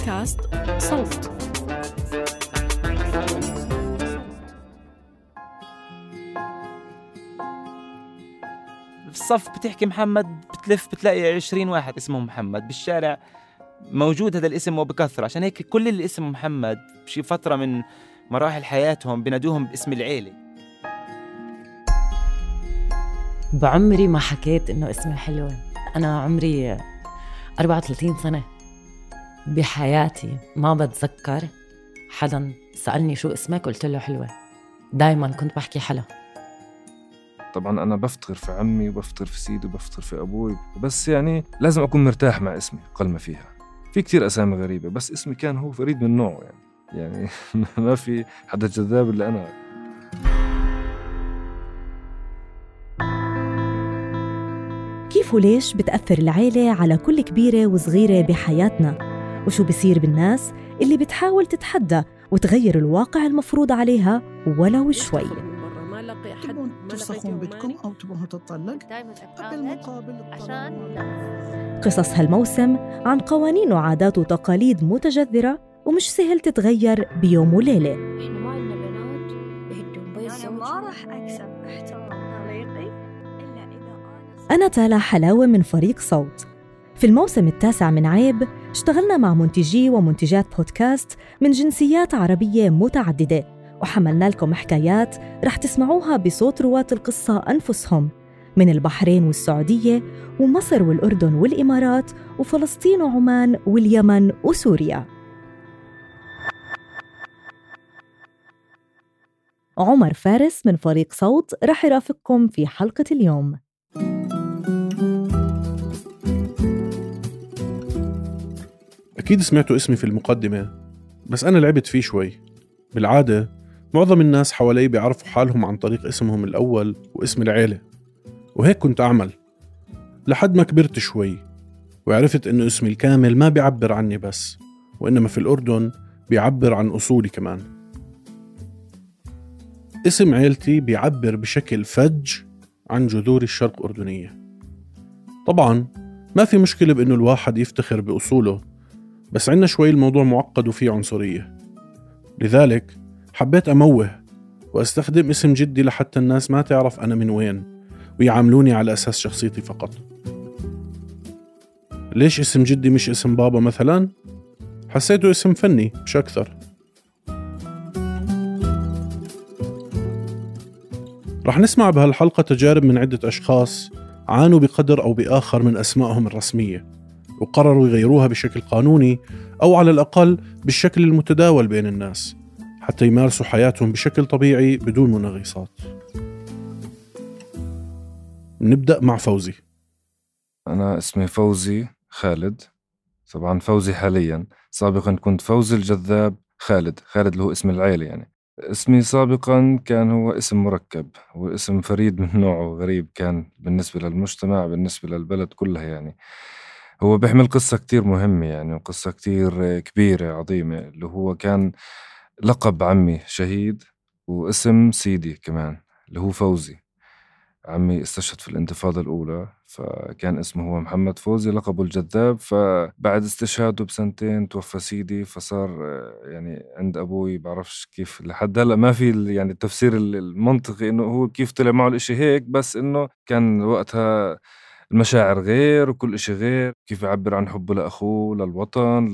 بودكاست صوت. بالصف بتحكي محمد بتلف بتلاقي 20 واحد اسمه محمد بالشارع. موجود هذا الاسم وبكثرة. عشان هيك كل اللي اسمه محمد بشي فترة من مراحل حياتهم بنادوهم باسم العيلة. بعمري ما حكيت إنه اسمي حلوة. أنا عمري 34 سنة. بحياتي ما بتذكر حدا سألني شو اسمك قلت له حلوة. دايما كنت بحكي حلا طبعا أنا بفتخر في عمي وبفتخر في سيدي وبفتخر في أبوي بس يعني لازم أكون مرتاح مع اسمي قل ما فيها. في كتير أسامي غريبة بس اسمي كان هو فريد من نوعه يعني. يعني ما في حدا جذاب إلا أنا. كيف وليش بتأثر العيلة على كل كبيرة وصغيرة بحياتنا؟ وشو بصير بالناس اللي بتحاول تتحدى وتغير الواقع المفروض عليها ولو شوي. تبون تفسخون بيتكم. أو تبون تطلق دائما اتعاهد بالمقابل عشان قصص هالموسم عن قوانين وعادات وتقاليد متجذرة ومش سهل تتغير بيوم وليلة. إحنا ما راح أكسب احترام طليقي إلا إذا أنا تالا حلاوة من فريق صوت. في الموسم التاسع من عيب اشتغلنا مع منتجي ومنتجات بودكاست من جنسيات عربية متعددة وحملنا لكم حكايات رح تسمعوها بصوت رواة القصة أنفسهم من البحرين والسعودية ومصر والأردن والإمارات وفلسطين وعمان واليمن وسوريا. عمر فارس من فريق صوت رح يرافقكم في حلقة اليوم. أكيد سمعتوا اسمي في المقدمة بس أنا لعبت فيه شوي. بالعادة معظم الناس حوالي بيعرفوا حالهم عن طريق اسمهم الأول واسم العيلة وهيك كنت أعمل. لحد ما كبرت شوي وعرفت إنه اسمي الكامل ما بيعبر عني بس وإنما في الأردن بيعبر عن أصولي كمان. اسم عيلتي بيعبر بشكل فج عن جذور الشرق أردنية طبعا ما في مشكلة بإنه الواحد يفتخر بأصوله. بس عنا شوي الموضوع معقد وفيه عنصرية. لذلك حبيت أموه وأستخدم اسم جدي لحتى الناس ما تعرف أنا من وين ويعاملوني على أساس شخصيتي فقط. ليش اسم جدي مش اسم بابا مثلا؟ حسيته اسم فني مش أكثر. رح نسمع بهالحلقة تجارب من عدة أشخاص عانوا بقدر أو بآخر من أسمائهم الرسمية. وقرروا يغيروها بشكل قانوني أو على الأقل بالشكل المتداول بين الناس حتى يمارسوا حياتهم بشكل طبيعي بدون منغصات. نبدأ مع فوزي. أنا اسمي فوزي خالد. طبعا فوزي حاليا. سابقا كنت فوزي الجذاب خالد. خالد اللي هو اسم العيلة يعني. اسمي سابقا كان هو اسم مركب هو اسم فريد من نوعه غريب كان بالنسبة للمجتمع بالنسبة للبلد كلها يعني. هو بيحمل قصة كتير مهمة يعني وقصة كتير كبيرة عظيمة اللي هو كان لقب عمي شهيد واسم سيدي كمان اللي هو فوزي. عمي استشهد في الانتفاضة الأولى فكان اسمه هو محمد فوزي لقبه الجذاب فبعد استشهاده بسنتين توفى سيدي فصار يعني عند أبوي بعرفش كيف لحد هلأ ما في يعني التفسير ال- المنطقي إنه هو كيف طلع معه الإشي هيك بس إنه كان وقتها المشاعر غير وكل إشي غير كيف يعبر عن حبه لأخوه للوطن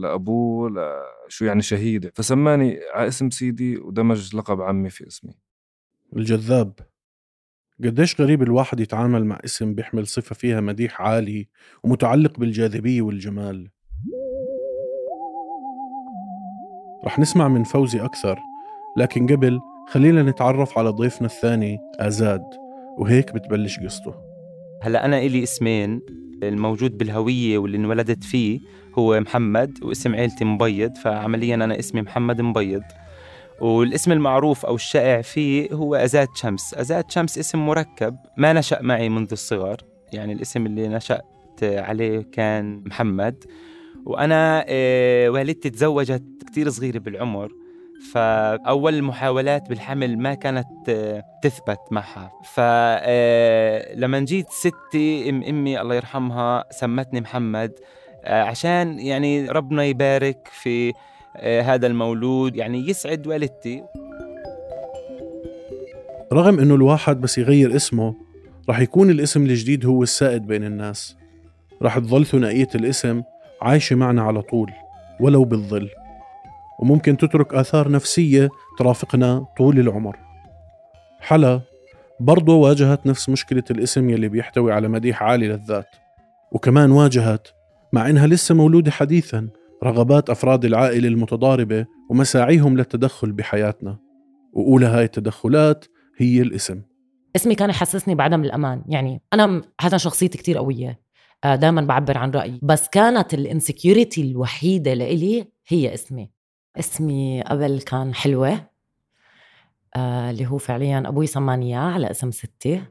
لأبوه ل- شو يعني شهيد فسماني على اسم سيدي ودمج لقب عمي في اسمي. الجذاب. قديش غريب الواحد يتعامل مع اسم بيحمل صفة فيها مديح عالي ومتعلق بالجاذبية والجمال. رح نسمع من فوزي أكثر لكن قبل خلينا نتعرف على ضيفنا الثاني آزاد وهيك بتبلش قصته. هلا أنا إلي اسمين الموجود بالهوية واللي انولدت فيه هو محمد واسم عيلتي مبيض فعمليا أنا اسمي محمد مبيض. والاسم المعروف أو الشائع فيه هو أزاد شمس. أزاد شمس اسم مركب ما نشأ معي منذ الصغر. يعني الاسم اللي نشأت عليه كان محمد. وأنا آه، والدتي تزوجت كتير صغيرة بالعمر. فأول المحاولات بالحمل ما كانت آه، تثبت معها. فلما جيت ستي أم أمي الله يرحمها سمتني محمد آه، عشان يعني ربنا يبارك في آه، هذا المولود يعني يسعد والدتي. رغم إنه الواحد بس يغير اسمه رح يكون الاسم الجديد هو السائد بين الناس. رح تظل ثنائية الاسم عايشة معنا على طول ولو بالظل. وممكن تترك آثار نفسية ترافقنا طول العمر. حلا برضه واجهت نفس مشكلة الاسم يلي بيحتوي على مديح عالي للذات وكمان واجهت مع إنها لسه مولودة حديثا رغبات أفراد العائلة المتضاربة ومساعيهم للتدخل بحياتنا. وأولى هاي التدخلات هي الاسم. اسمي كان يحسسني بعدم الأمان. يعني أنا هذا شخصيتي كتير قوية. دائما بعبر عن رأيي. بس كانت الانسكيورتي الوحيدة لإلي هي اسمي. اسمي قبل كان حلوة آه اللي هو فعليا أبوي سماني إياه على اسم ستي.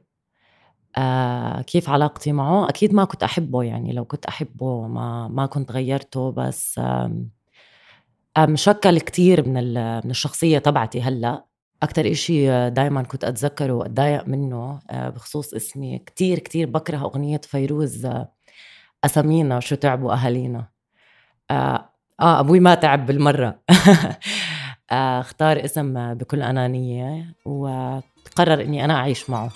آه كيف علاقتي معه؟ أكيد ما كنت أحبه يعني لو كنت أحبه ما ما كنت غيرته بس آه مشكل كتير من من الشخصية تبعتي هلأ. أكتر إشي دايما كنت أتذكره وأتضايق منه آه، بخصوص اسمي. كتير كتير بكره أغنية فيروز آه، أسامينا شو تعبوا أهالينا. آه أبوي ما تعب بالمرة. آه اختار اسم بكل أنانية وقرر إني أنا أعيش معه.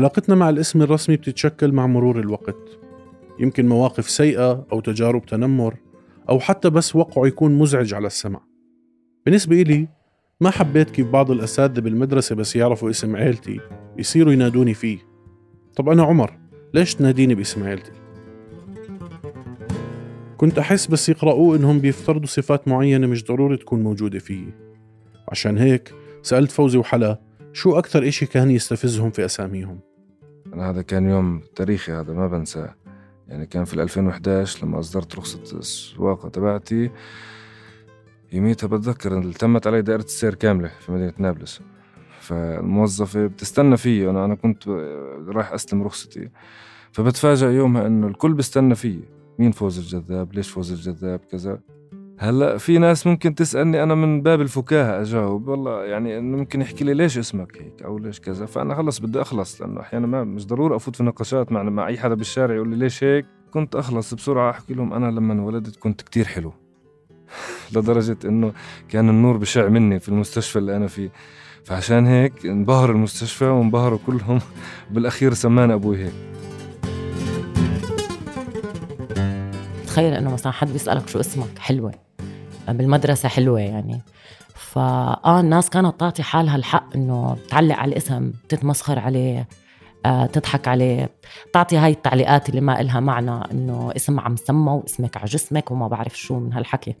علاقتنا مع الاسم الرسمي بتتشكل مع مرور الوقت يمكن مواقف سيئة أو تجارب تنمر أو حتى بس وقعه يكون مزعج على السمع بالنسبة إلي ما حبيت كيف بعض الأساتذة بالمدرسة بس يعرفوا اسم عيلتي يصيروا ينادوني فيه طب أنا عمر ليش تناديني باسم عيلتي؟ كنت أحس بس يقرأوه إنهم بيفترضوا صفات معينة مش ضروري تكون موجودة فيي عشان هيك سألت فوزي وحلا شو أكثر إشي كان يستفزهم في أساميهم؟ أنا هذا كان يوم تاريخي هذا ما بنساه. يعني كان في 2011 لما أصدرت رخصة السواقة تبعتي يوميتها بتذكر تمت علي دائرة السير كاملة في مدينة نابلس. فالموظفة بتستنى فيي أنا أنا كنت رايح أستلم رخصتي. فبتفاجأ يومها إنه الكل بيستنى فيي. مين فوز الجذاب؟ ليش فوز الجذاب؟ كذا. هلا في ناس ممكن تسألني أنا من باب الفكاهة أجاوب. والله يعني إنه ممكن يحكي لي ليش اسمك هيك أو ليش كذا. فأنا خلص بدي أخلص لأنه أحيانا ما مش ضروري أفوت في نقاشات مع مع أي حدا بالشارع يقول لي ليش هيك. كنت أخلص بسرعة أحكي لهم أنا لما انولدت كنت كتير حلو. لدرجة إنه كان النور بشع مني في المستشفى اللي أنا فيه. فعشان هيك انبهر المستشفى وانبهروا كلهم. بالأخير سماني أبوي هيك. تخيل إنه مثلا حد بيسألك شو اسمك؟ حلوة. بالمدرسة حلوة يعني. فاه الناس كانت تعطي حالها الحق إنه تعلق على الاسم تتمسخر عليه آه، تضحك عليه تعطي هاي التعليقات اللي ما إلها معنى إنه اسم عم سمى واسمك على جسمك وما بعرف شو من هالحكي.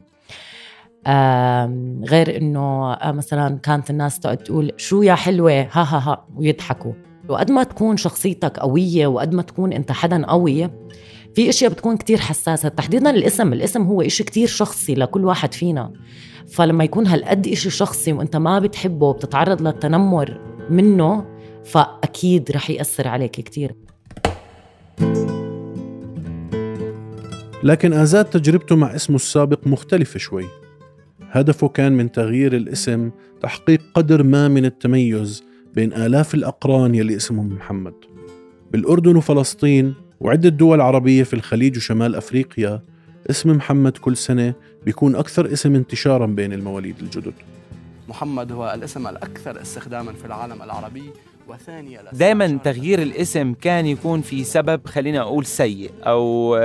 غير إنه آه، مثلا كانت الناس تقعد تقول شو يا حلوة؟ ها ها ها ويضحكوا. وقد ما تكون شخصيتك قوية وقد ما تكون أنت حدا قوي في أشياء بتكون كتير حساسة. تحديدا الاسم الاسم هو إشي كتير شخصي لكل واحد فينا. فلما يكون هالقد إشي شخصي وأنت ما بتحبه وبتتعرض للتنمر منه فأكيد رح يأثر عليك كتير. لكن آزاد تجربته مع اسمه السابق مختلفة شوي. هدفه كان من تغيير الاسم تحقيق قدر ما من التميز بين آلاف الأقران يلي اسمهم محمد. بالأردن وفلسطين وعدة دول عربية في الخليج وشمال أفريقيا اسم محمد كل سنة بيكون أكثر اسم انتشارا بين المواليد الجدد. محمد هو الاسم الأكثر استخداما في العالم العربي وثاني دائما تغيير الاسم كان يكون في سبب خلينا أقول سيء أو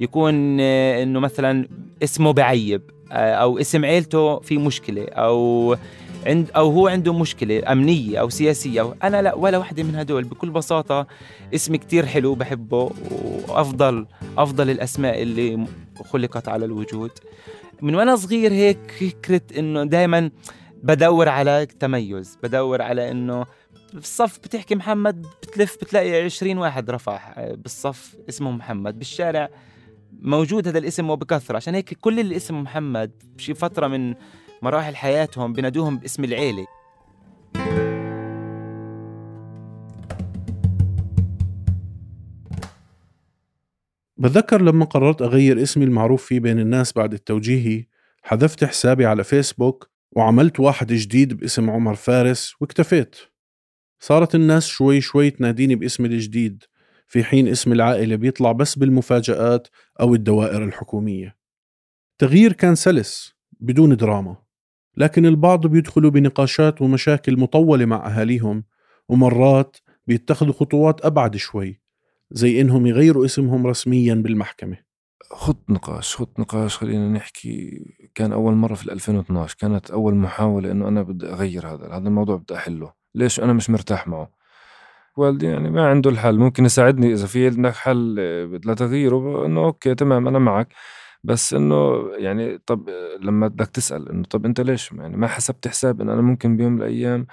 يكون إنه مثلا اسمه بعيب أو اسم عيلته في مشكلة أو عند أو هو عنده مشكلة أمنية أو سياسية. أو أنا لا ولا وحدة من هدول. بكل بساطة اسمي كتير حلو بحبه وأفضل أفضل الأسماء اللي خلقت على الوجود. من وأنا صغير هيك فكرة إنه دائما بدور على تميز بدور على إنه بالصف بتحكي محمد بتلف بتلاقي عشرين واحد رفع بالصف اسمه محمد. بالشارع موجود هذا الاسم وبكثرة. عشان هيك كل اللي محمد بشي فترة من مراحل حياتهم بنادوهم باسم العيلة. بتذكر لما قررت أغير اسمي المعروف فيه بين الناس بعد التوجيهي حذفت حسابي على فيسبوك وعملت واحد جديد باسم عمر فارس واكتفيت. صارت الناس شوي شوي تناديني باسمي الجديد في حين اسم العائلة بيطلع بس بالمفاجآت أو الدوائر الحكومية. تغيير كان سلس بدون دراما. لكن البعض بيدخلوا بنقاشات ومشاكل مطولة مع أهاليهم ومرات بيتخذوا خطوات أبعد شوي زي إنهم يغيروا اسمهم رسميا بالمحكمة. خط نقاش خط نقاش خلينا نحكي كان أول مرة في 2012 كانت أول محاولة إنه أنا بدي أغير هذا هذا الموضوع بدي أحله. ليش؟ أنا مش مرتاح معه. والدي يعني ما عنده الحل ممكن يساعدني إذا في عندك حل لتغييره إنه أوكي تمام أنا معك. بس إنه يعني طب لما بدك تسأل إنه طب أنت ليش؟ يعني ما حسبت حساب إنه أنا ممكن بيوم من الأيام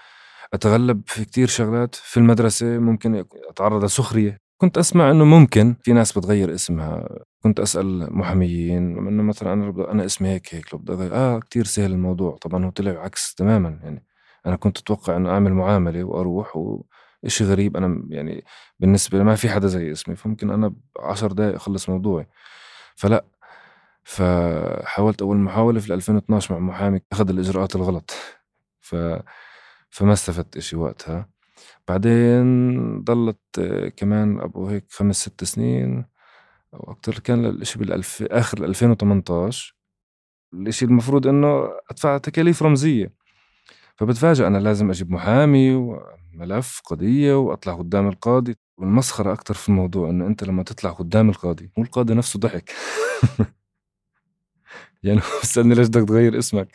أتغلب في كتير شغلات في المدرسة ممكن أتعرض لسخرية. كنت أسمع إنه ممكن في ناس بتغير اسمها. كنت أسأل محاميين إنه مثلا أنا أنا اسمي هيك هيك لو بدي آه كتير سهل الموضوع. طبعا هو طلع عكس تماما. يعني أنا كنت أتوقع إنه أعمل معاملة وأروح وإشي غريب. أنا يعني بالنسبة ما في حدا زي اسمي. فممكن أنا بعشر دقايق أخلص موضوعي. فلا فحاولت أول محاولة في 2012 مع محامي أخذ الإجراءات الغلط. ف فما استفدت إشي وقتها. بعدين ضلت كمان أبو هيك خمس ست سنين. أو أكتر كان الإشي بالألف آخر 2018 الإشي المفروض إنه أدفع تكاليف رمزية. فبتفاجئ أنا لازم أجيب محامي وملف قضية وأطلع قدام القاضي. والمسخرة أكتر في الموضوع إنه أنت لما تطلع قدام القاضي مو القاضي نفسه ضحك. يعني هو بيسألني ليش بدك تغير اسمك؟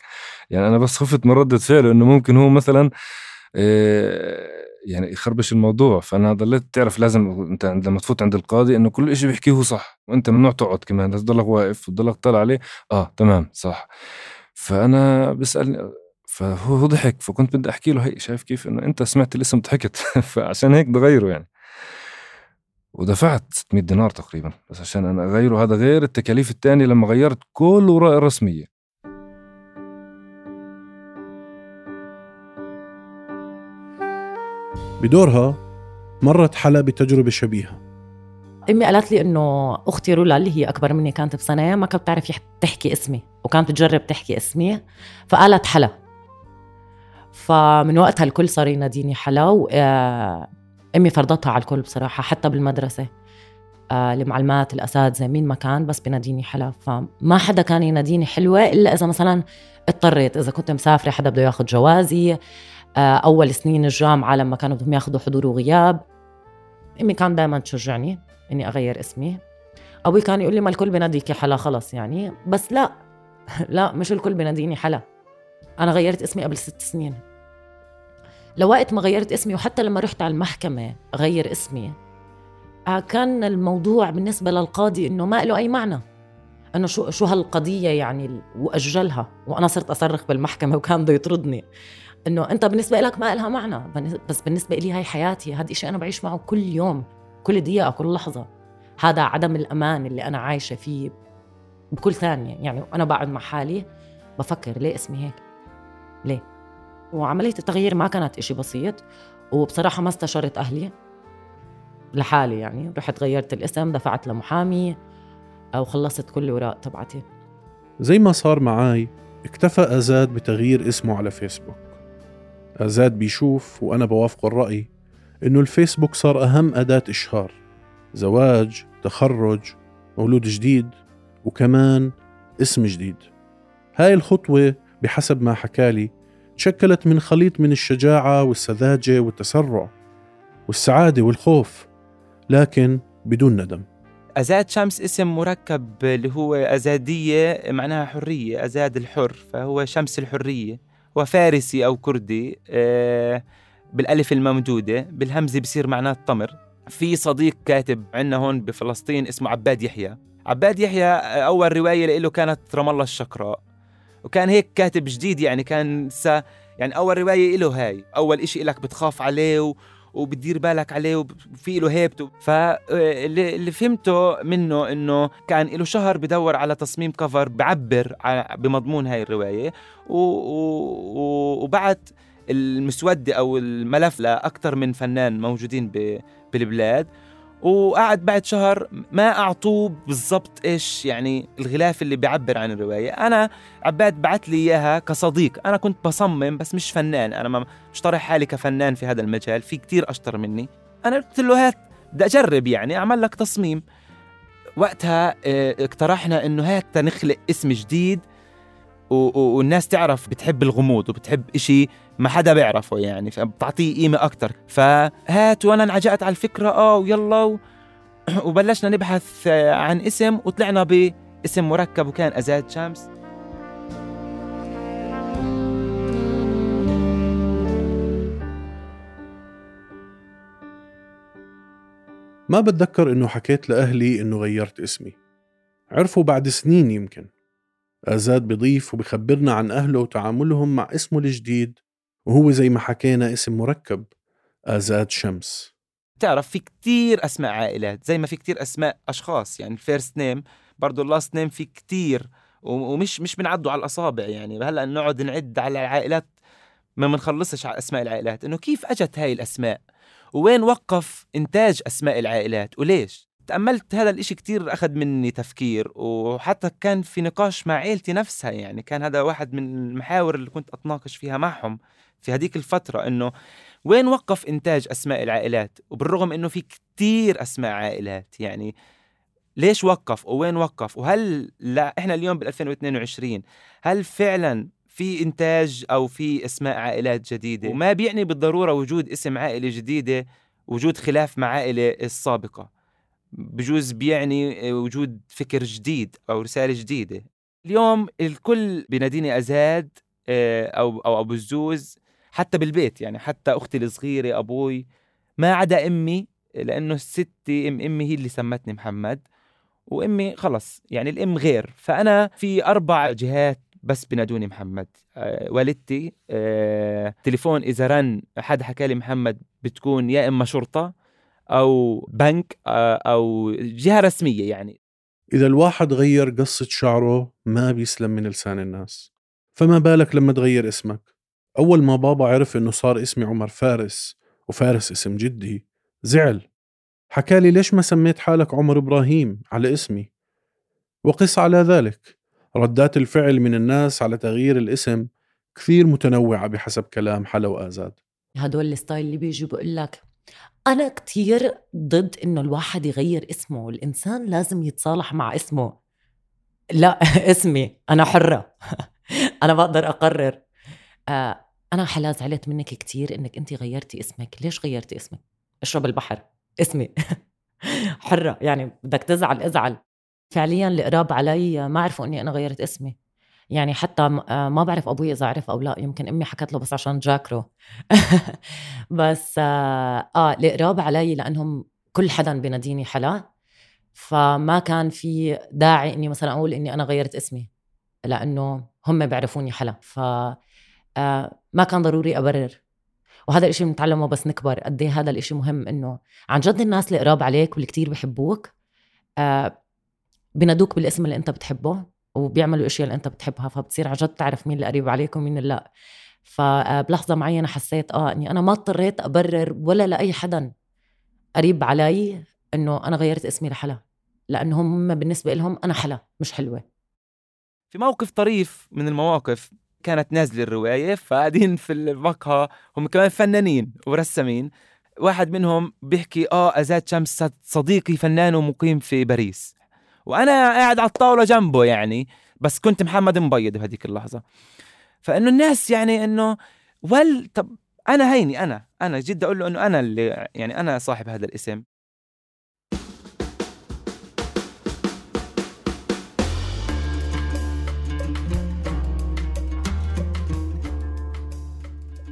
يعني أنا بس خفت من ردة فعله إنه ممكن هو مثلا إيه يعني يخربش الموضوع. فأنا ضليت تعرف لازم أنت لما تفوت عند القاضي إنه كل شيء بيحكيه هو صح وأنت ممنوع تقعد كمان. لازم تضلك واقف وتضلك طالع عليه آه تمام صح. فأنا بسألني فهو ضحك. فكنت بدي أحكي له هي شايف كيف إنه أنت سمعت الاسم ضحكت فعشان هيك بغيره يعني. ودفعت 600 دينار تقريبا بس عشان أنا اغيره هذا غير التكاليف الثانية لما غيرت كل وراء الرسميه بدورها مرت حلا بتجربة شبيهة. أمي قالت لي إنه أختي رولا اللي هي أكبر مني كانت بسنه ما كانت بتعرف تحكي اسمي وكانت تجرب تحكي اسمي فقالت حلا. فمن وقتها الكل صار يناديني حلا وامي فرضتها على الكل بصراحة حتى بالمدرسة. آه، المعلمات الأساتذة مين ما كان بس بناديني حلا. فما حدا كان يناديني حلوة إلا إذا مثلا اضطريت. إذا كنت مسافرة حدا بده ياخذ جوازي. آه، أول سنين الجامعة لما كانوا بدهم ياخذوا حضور وغياب أمي كان دائما تشجعني إني أغير اسمي. أبوي كان يقول لي ما الكل بناديك حلا خلص يعني. بس لا لا مش الكل بناديني حلا. أنا غيرت اسمي قبل ست سنين. لوقت ما غيرت اسمي وحتى لما رحت على المحكمة اغير اسمي. آه، كان الموضوع بالنسبة للقاضي إنه ما له أي معنى. إنه شو شو هالقضية يعني واجلها وأنا صرت أصرخ بالمحكمة وكان بده يطردني. إنه أنت بالنسبة لك ما لها معنى. بس بالنسبة لي هاي حياتي هذا شيء أنا بعيش معه كل يوم كل دقيقة كل لحظة. هذا عدم الأمان اللي أنا عايشة فيه بكل ثانية. يعني أنا بقعد مع حالي بفكر ليه اسمي هيك؟ ليه؟ وعملية التغيير ما كانت إشي بسيط وبصراحة ما استشرت أهلي لحالي يعني. رحت غيرت الاسم دفعت لمحامي وخلصت كل الوراق تبعتي. زي ما صار معاي اكتفى أزاد بتغيير اسمه على فيسبوك. أزاد بيشوف وأنا بوافق الرأي إنه الفيسبوك صار أهم أداة إشهار. زواج تخرج مولود جديد وكمان اسم جديد. هاي الخطوة بحسب ما حكالي تشكلت من خليط من الشجاعة والسذاجة والتسرع والسعادة والخوف لكن بدون ندم. أزاد شمس اسم مركب اللي هو أزادية معناها حرية أزاد الحر فهو شمس الحرية. وفارسي أو كردي آه، بالألف الممدودة بالهمزة بصير معناه التمر. في صديق كاتب عندنا هون بفلسطين اسمه عباد يحيى. عباد يحيى آه، أول رواية له كانت رام الله الشقراء وكان هيك كاتب جديد يعني كان س يعني أول رواية له هاي أول إشي إلك بتخاف عليه وبتدير بالك عليه وفي له هيبته فاللي فهمته منه إنه كان له شهر بدور على تصميم كفر بعبر بمضمون هاي الرواية وبعت المسودة أو الملف لأكثر من فنان موجودين بالبلاد وقعد بعد شهر ما أعطوه بالضبط إيش يعني الغلاف اللي بيعبر عن الرواية. أنا عباد بعت لي إياها كصديق. أنا كنت بصمم بس مش فنان. ما مش طارح حالي كفنان في هذا المجال. في كتير أشطر مني. أنا قلت له هات بدي أجرب يعني أعمل لك تصميم. وقتها آه اقترحنا إنه هات نخلق اسم جديد. والناس تعرف بتحب الغموض وبتحب إشي ما حدا بيعرفه يعني فبتعطيه قيمة أكتر. فهات وأنا انعجقت على الفكرة آه ويلا و... وبلشنا نبحث عن اسم وطلعنا باسم مركب وكان أزاد شمس. ما بتذكر إنه حكيت لأهلي إنه غيرت اسمي؟ عرفوا بعد سنين يمكن. آزاد بضيف وبخبرنا عن أهله وتعاملهم مع اسمه الجديد. وهو زي ما حكينا اسم مركب آزاد شمس. تعرف في كتير أسماء عائلات زي ما في كتير أسماء أشخاص يعني ال first name برضه ال last name في كتير ومش مش بنعدوا على الأصابع يعني. هلأ نقعد نعد على العائلات ما بنخلصش على أسماء العائلات. إنه كيف أجت هاي الأسماء؟ وين وقف إنتاج أسماء العائلات؟ وليش؟ تأملت هذا الإشي كتير أخذ مني تفكير وحتى كان في نقاش مع عيلتي نفسها يعني. كان هذا واحد من المحاور اللي كنت أتناقش فيها معهم. في هذيك الفترة إنه وين وقف إنتاج أسماء العائلات؟ وبالرغم إنه في كتير أسماء عائلات يعني ليش وقف ووين وقف؟ وهل لا إحنا اليوم بال 2022 هل فعلا في إنتاج أو في أسماء عائلات جديدة؟ وما بيعني بالضرورة وجود اسم عائلة جديدة وجود خلاف مع عائلة السابقة. بجوز بيعني وجود فكر جديد أو رسالة جديدة. اليوم الكل بيناديني أزاد آه، أو أو أبو الزوز حتى بالبيت يعني حتى أختي الصغيرة أبوي ما عدا أمي لأنه ستي ام أمي هي اللي سمتني محمد وأمي خلص يعني الأم غير. فأنا في أربع جهات بس بنادوني محمد. آه والدتي آه تليفون إذا رن حد حكى لي محمد بتكون يا إما شرطة أو بنك آه، أو جهة رسمية يعني. إذا الواحد غير قصة شعره ما بيسلم من لسان الناس. فما بالك لما تغير اسمك؟ أول ما بابا عرف إنه صار اسمي عمر فارس وفارس اسم جدي زعل. حكى لي ليش ما سميت حالك عمر إبراهيم على اسمي؟ وقس على ذلك. ردات الفعل من الناس على تغيير الاسم كثير متنوعة بحسب كلام حلا وآزاد. هدول الستايل اللي بيجوا بقول لك أنا كتير ضد إنه الواحد يغير اسمه الإنسان لازم يتصالح مع اسمه. لا اسمي أنا حرة. أنا بقدر أقرر. آه أنا حلا زعلت منك كتير إنك أنت غيرتي اسمك. ليش غيرتي اسمك؟ اشرب البحر. اسمي. حرة. يعني بدك تزعل ازعل. فعليا القراب علي ما عرفوا إني أنا غيرت اسمي. يعني حتى آه، ما بعرف أبوي إذا عرف أو لا. يمكن أمي حكت له بس عشان جاكرو. بس آه, آه القراب علي لأنهم كل حدا بناديني حلا. فما كان في داعي إني مثلا أقول إني أنا غيرت اسمي. لأنه هم بيعرفوني حلا. ف ما كان ضروري أبرر. وهذا الإشي بنتعلمه بس نكبر قد إيه هذا الإشي مهم إنه عن جد الناس اللي قراب عليك واللي كتير بحبوك آه بنادوك بالاسم اللي أنت بتحبه وبيعملوا إشياء اللي أنت بتحبها فبتصير عن جد تعرف مين اللي قريب عليك ومين اللي لأ. فبلحظه معينة حسيت آه إني أنا ما اضطريت أبرر ولا لأي حدا قريب علي إنه أنا غيرت اسمي لحلا. لأنه هم بالنسبة لهم أنا حلا مش حلوة. في موقف طريف من المواقف كانت نازلة الرواية فقاعدين في المقهى هم كمان فنانين ورسامين. واحد منهم بيحكي آه أزاد شمس صديقي فنان ومقيم في باريس. وأنا قاعد على الطاولة جنبه يعني بس كنت محمد مبيض بهذيك اللحظة. فإنه الناس يعني إنه ول طب أنا هيني أنا أنا جد أقول له إنه أنا اللي يعني أنا صاحب هذا الاسم.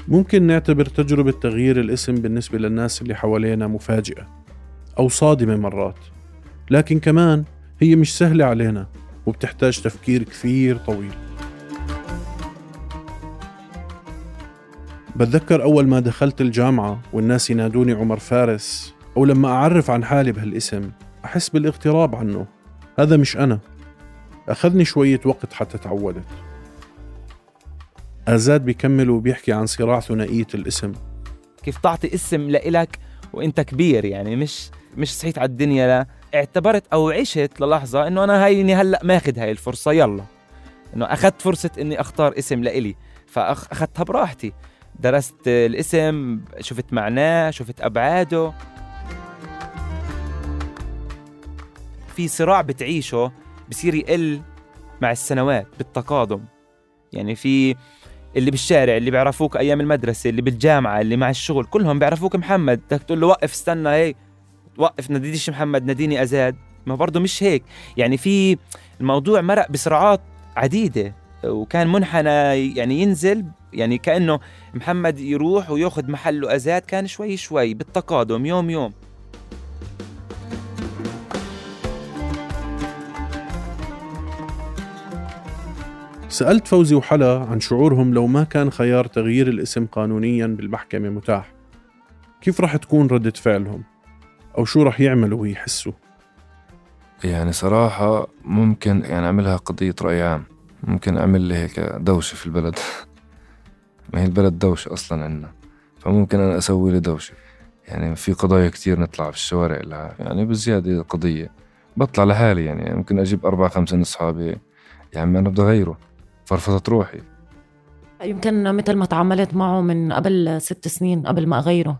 ممكن نعتبر تجربة تغيير الاسم بالنسبة للناس اللي حوالينا مفاجئة أو صادمة مرات. لكن كمان هي مش سهلة علينا وبتحتاج تفكير كثير طويل. بتذكر أول ما دخلت الجامعة والناس ينادوني عمر فارس أو لما أعرف عن حالي بهالاسم أحس بالاغتراب عنه. هذا مش أنا. أخذني شوية وقت حتى تعودت. آزاد بيكمل وبيحكي عن صراع ثنائية الاسم. كيف تعطي اسم لإلك وإنت كبير يعني مش مش صحيت على الدنيا لا. اعتبرت أو عشت للحظة إنه أنا هيني هلأ ماخذ هاي الفرصة يلا. إنه أخذت فرصة إني أختار اسم لإلي فاخذتها براحتي. درست الاسم شفت معناه شفت أبعاده. في صراع بتعيشه بصير يقل مع السنوات بالتقادم. يعني في اللي بالشارع اللي بيعرفوك أيام المدرسة اللي بالجامعة اللي مع الشغل كلهم بيعرفوك محمد. بدك تقول له وقف استنى هي وقف نادينيش محمد ناديني أزاد. ما برضه مش هيك. يعني في الموضوع مرق بسرعات عديدة. وكان منحنى يعني ينزل يعني كأنه محمد يروح وياخذ محله أزاد كان شوي شوي بالتقادم يوم يوم. سألت فوزي وحلا عن شعورهم لو ما كان خيار تغيير الاسم قانونيا بالمحكمة متاح. كيف رح تكون ردة فعلهم؟ أو شو رح يعملوا ويحسوا؟ يعني صراحة ممكن يعني أعملها قضية رأي عام. ممكن أعمل لي هيك دوشة في البلد. ما هي البلد دوشة أصلا عندنا. فممكن أنا أسوي لي دوشة. يعني في قضايا كتير نطلع في الشوارع لها. يعني بزيادة قضية. بطلع لحالي يعني. ممكن أجيب أربعة خمسة من أصحابي. يعني أنا بدي أغيره. فرفضت روحي. يمكن مثل ما تعاملت معه من قبل ست سنين قبل ما أغيره.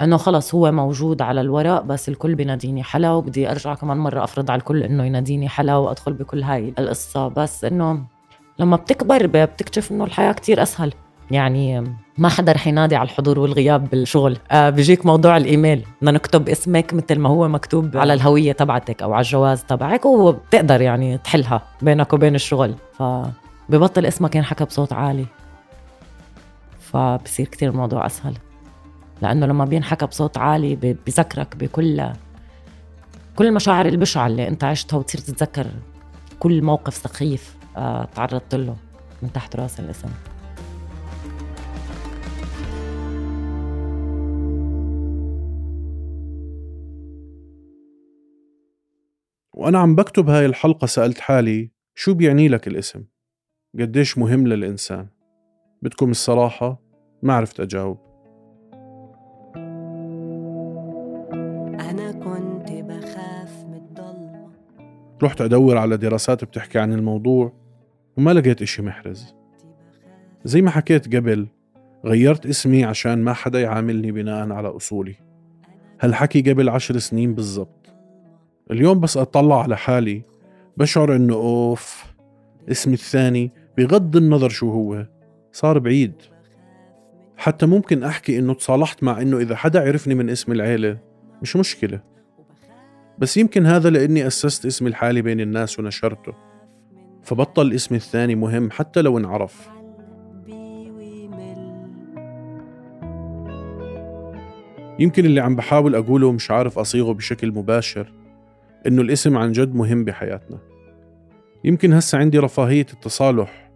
إنه خلص هو موجود على الورق بس الكل بيناديني حلا وبدي أرجع كمان مرة أفرض على الكل إنه يناديني حلا وأدخل بكل هاي القصة. بس إنه لما بتكبر بتكتشف إنه الحياة كتير أسهل. يعني ما حدا رح ينادي على الحضور والغياب بالشغل. آه بيجيك موضوع الإيميل. بدنا نكتب اسمك مثل ما هو مكتوب على الهوية تبعتك أو على الجواز تبعك وبتقدر يعني تحلها بينك وبين الشغل. فببطل اسمك ينحكى بصوت عالي. فبصير كتير الموضوع أسهل. لأنه لما بينحكى بصوت عالي بذكرك بكل كل المشاعر البشعه اللي أنت عشتها وتصير تتذكر كل موقف سخيف آه، تعرضت له من تحت رأس الاسم. وأنا عم بكتب هاي الحلقة سألت حالي شو بيعني لك الاسم؟ قديش مهم للإنسان؟ بدكم الصراحة ما عرفت أجاوب. أنا كنت بخاف من الضلمة. رحت أدور على دراسات بتحكي عن الموضوع وما لقيت إشي محرز. زي ما حكيت قبل غيرت اسمي عشان ما حدا يعاملني بناء على أصولي. هالحكي قبل عشر سنين بالضبط. اليوم بس أطلع على حالي بشعر إنه أوف اسمي الثاني بغض النظر شو هو صار بعيد. حتى ممكن أحكي إنه تصالحت مع إنه إذا حدا عرفني من اسم العيلة مش مشكلة. بس يمكن هذا لأني أسست اسمي الحالي بين الناس ونشرته. فبطل اسمي الثاني مهم حتى لو انعرف. يمكن اللي عم بحاول أقوله مش عارف أصيغه بشكل مباشر إنه الاسم عن جد مهم بحياتنا. يمكن هسا عندي رفاهية التصالح.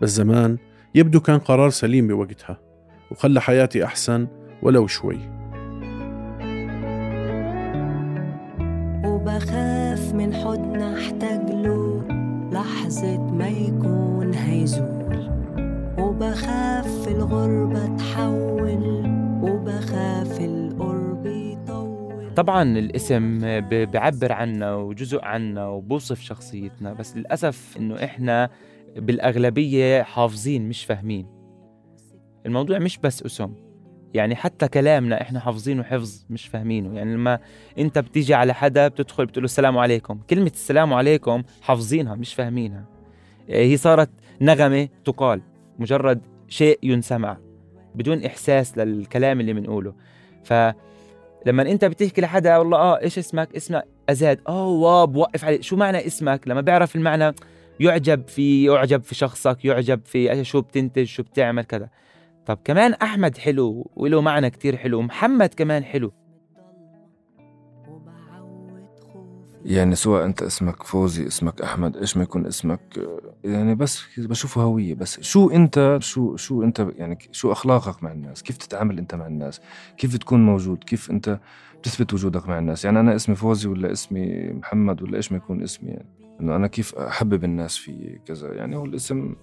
بس زمان يبدو كان قرار سليم بوقتها وخلى حياتي أحسن ولو شوي. وبخاف من حضن احتاج له لحظة ما يكون هيزول. وبخاف في الغربة تحول وبخاف القرب يطول. طبعا الاسم بيعبر عنا وجزء عنا وبوصف شخصيتنا بس للأسف إنه إحنا بالأغلبية حافظين مش فاهمين. الموضوع مش بس اسم. يعني حتى كلامنا إحنا حافظينه حفظ مش فاهمينه. يعني لما أنت بتيجي على حدا بتدخل بتقول له السلام عليكم. كلمة السلام عليكم حافظينها مش فاهمينها. هي صارت نغمة تقال مجرد شيء ينسمع بدون إحساس للكلام اللي بنقوله. فلما أنت بتحكي لحدا والله آه إيش اسمك؟ اسمك أزاد. آه واو بوقف عليه شو معنى اسمك؟ لما بيعرف المعنى يعجب في يعجب في شخصك يعجب في شو بتنتج شو بتعمل كذا. طب كمان أحمد حلو وله معنى كتير حلو محمد كمان حلو. يعني سواء أنت اسمك فوزي اسمك أحمد إيش ما يكون اسمك يعني بس بشوفه هوية بس. شو أنت شو شو أنت يعني شو أخلاقك مع الناس؟ كيف تتعامل أنت مع الناس؟ كيف تكون موجود؟ كيف أنت بتثبت وجودك مع الناس؟ يعني أنا اسمي فوزي ولا اسمي محمد ولا إيش ما يكون اسمي يعني. إنه أنا كيف أحبب الناس في كذا يعني هو الاسم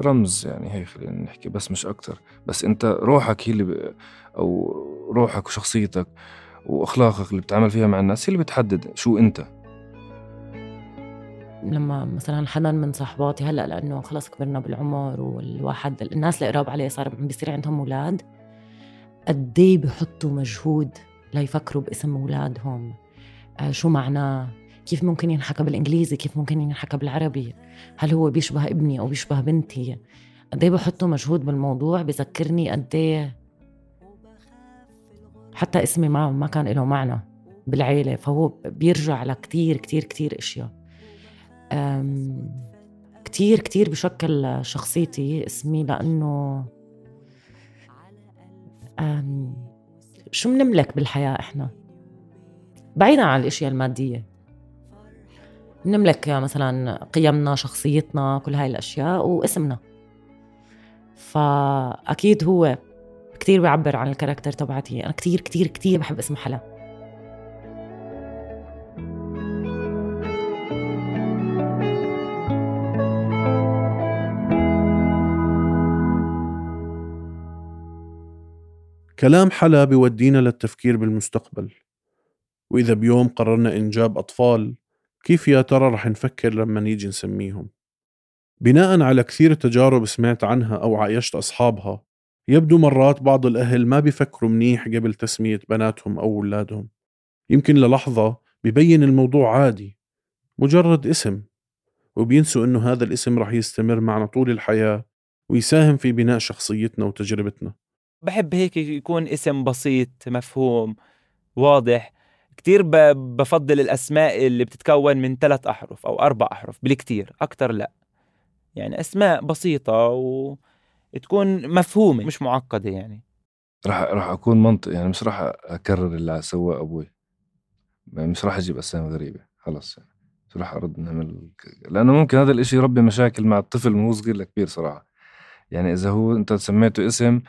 رمز يعني هي خلينا نحكي بس مش أكتر بس أنت روحك هي اللي. أو روحك وشخصيتك وأخلاقك اللي بتعامل فيها مع الناس هي اللي بتحدد شو أنت لما مثلا حدا من صحباتي هلأ لأنه خلص كبرنا بالعمر والواحد الناس اللي قراب عليه صار عم بيصير عندهم أولاد قد بحطوا مجهود ليفكروا باسم أولادهم آه شو معناه كيف ممكن ينحكى بالإنجليزي كيف ممكن ينحكى بالعربي؟ هل هو بيشبه ابني أو بيشبه بنتي؟ قد إيه بحطوا مجهود بالموضوع؟ بذكرني قد إيه؟ حتى اسمي ما ما كان له معنى بالعيلة فهو بيرجع لكتير كتير كتير إشياء. كتير كتير بشكل شخصيتي اسمي لأنه شو بنملك بالحياة إحنا؟ بعيدا عن الأشياء المادية. بنملك مثلا قيمنا شخصيتنا كل هاي الأشياء واسمنا. فأكيد هو كتير بيعبر عن الكاركتر تبعتي. أنا كتير كتير كتير بحب اسم حلا. كلام حلا بيودينا للتفكير بالمستقبل. وإذا بيوم قررنا إنجاب أطفال كيف يا ترى رح نفكر لما نيجي نسميهم؟ بناء على كثير تجارب سمعت عنها أو عايشت أصحابها يبدو مرات بعض الأهل ما بيفكروا منيح قبل تسمية بناتهم أو أولادهم. يمكن للحظة ببين الموضوع عادي مجرد اسم وبينسوا إنه هذا الاسم رح يستمر معنا طول الحياة ويساهم في بناء شخصيتنا وتجربتنا. بحب هيك يكون اسم بسيط مفهوم واضح كتير بفضل الأسماء اللي بتتكون من ثلاث أحرف أو أربع أحرف بالكتير أكتر لا. يعني أسماء بسيطة وتكون مفهومة مش معقدة يعني. راح راح أكون منطق يعني مش راح أكرر اللي سواه أبوي. مش راح أجيب أسامي غريبة خلص يعني. مش راح أرد نعمل لأنه ممكن هذا الإشي يربي مشاكل مع الطفل من هو صغير لكبير صراحة. يعني إذا هو أنت سميته اسم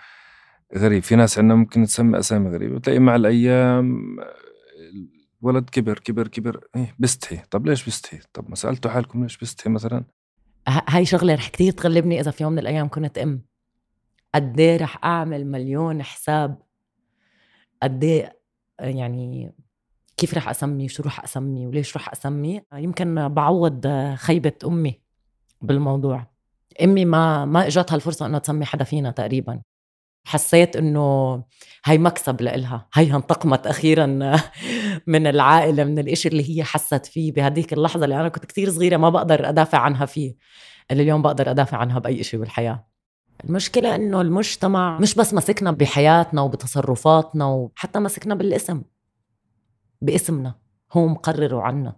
غريب في ناس عندنا ممكن تسمي أسامي غريبة بتلاقي مع الأيام الولد كبر كبر كبر. إيه بستحي طب ليش بستحي طب ما سألتوا حالكم ليش بستحي مثلا؟ هاي شغلة رح كثير تغلبني إذا في يوم من الأيام كنت أم. قد إيه رح أعمل مليون حساب؟ قد إيه يعني كيف رح أسمي؟ شو رح أسمي؟ وليش رح أسمي؟ يمكن بعوض خيبة أمي بالموضوع. أمي ما ما اجتها الفرصة إنها تسمي حدا فينا تقريبا. حسيت إنه هي مكسب لإلها. هي انتقمت أخيرا من العائلة من الإشي اللي هي حست فيه بهديك اللحظة اللي أنا كنت كتير صغيرة ما بقدر أدافع عنها فيه. اللي اليوم بقدر أدافع عنها بأي شيء بالحياة. المشكلة إنه المجتمع مش بس مسكنا بحياتنا وبتصرفاتنا وحتى مسكنا بالاسم. باسمنا. هو مقرر عنا.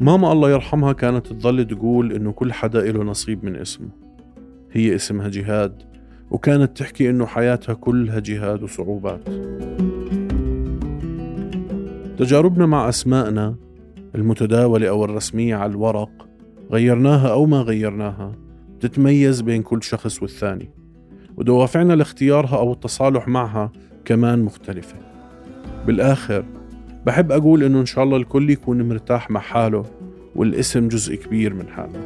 ماما الله يرحمها كانت تظل تقول إنه كل حدا له نصيب من اسمه. هي اسمها جهاد وكانت تحكي إنه حياتها كلها جهاد وصعوبات. تجاربنا مع أسمائنا المتداولة أو الرسمية على الورق غيرناها أو ما غيرناها تتميز بين كل شخص والثاني ودوافعنا لاختيارها أو التصالح معها كمان مختلفة. بالآخر بحب أقول إنه إن شاء الله الكل يكون مرتاح مع حاله والاسم جزء كبير من حاله.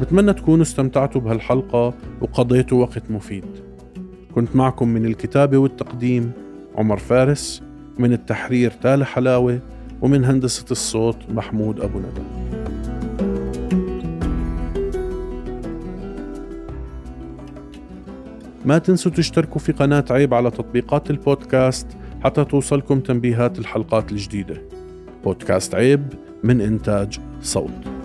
بتمنى تكونوا استمتعتوا بهالحلقة وقضيتوا وقت مفيد. كنت معكم من الكتابة والتقديم عمر فارس من التحرير تالي حلاوة ومن هندسة الصوت محمود أبو ندى. ما تنسوا تشتركوا في قناة عيب على تطبيقات البودكاست حتى توصلكم تنبيهات الحلقات الجديدة. بودكاست عيب من إنتاج صوت.